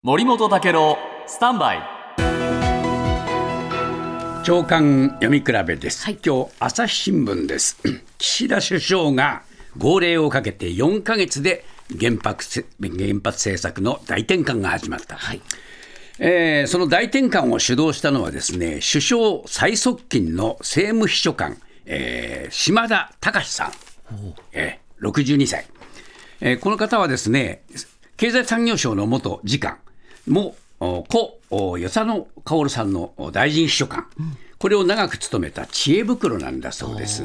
森本武郎スタンバイ。長官読み比べです、はい。今日朝日新聞です。岸田首相が号令をかけて4ヶ月で原発せ原発政策の大転換が始まった、はい。えーその大転換を主導したのはですね首相最側近の政務秘書官、えー島田隆さん、えー62歳、えーこの方はですね経済産業省の元次官もお故お与謝野薫さんのお大臣秘書官、これを長く務めた知恵袋なんだそうです。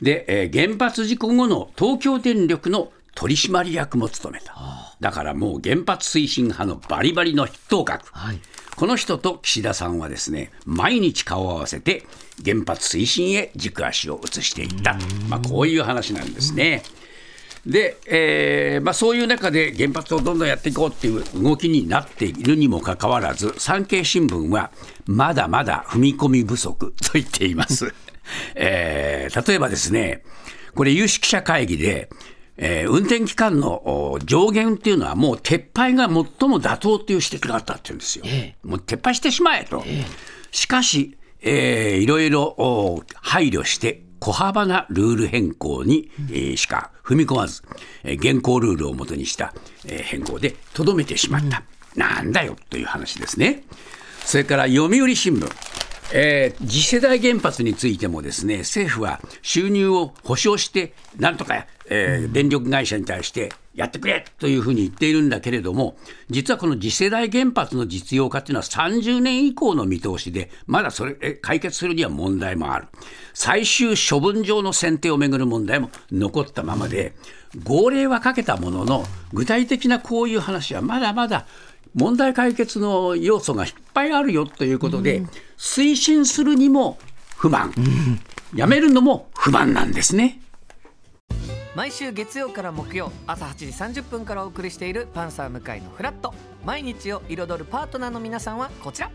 で、えー原発事故後の東京電力の取締役も務めた。だからもう原発推進派のバリバリの筆頭格。はいこの人と岸田さんはですね、毎日顔を合わせて原発推進へ軸足を移していった。まあこういう話なんですね。で、えーまあ、そういう中で原発をどんどんやっていこうっていう動きになっているにもかかわらず、産経新聞はまだまだ踏み込み不足と言っています。えー例えばですね、これ有識者会議で、えー運転期間のお上限っていうのはもう撤廃が最も妥当っていう指摘があったっていうんですよ。もう撤廃してしまえと。しかし、えーいろいろお配慮して小幅なルール変更に、えーしか踏み込まず、えー現行ルールをもとにした、えー変更でとどめてしまった、なんだよという話ですね。それから読売新聞。えー次世代原発についてもですね政府は収入を保証してなんとか、えー電力会社に対してやってくれというふうに言っているんだけれども実はこの次世代原発の実用化というのは30年以降の見通しでまだそれ解決するには問題もある。最終処分場の選定をめぐる問題も残ったままで号令はかけたものの具体的なこういう話はまだまだ問題解決の要素がいっぱいあるよということで、推進するにも不満、やめるのも不満なんですね。毎週月曜から木曜朝8時30分からお送りしているパンサー向井のフラット。毎日を彩るパートナーの皆さんはこちら。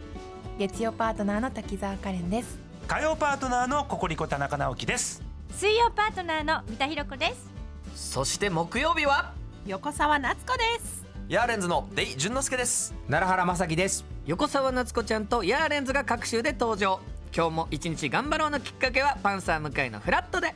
月曜パートナーの滝沢カレンです。火曜パートナーのココリコ田中直樹です。水曜パートナーの三田寛子です。そして木曜日は？横澤夏子ですヤーレンズのデイ淳之介です。奈良原まさきです。横澤夏子ちゃんとヤーレンズが各週で登場。今日も一日頑張ろうのきっかけはパンサー向井のフラットで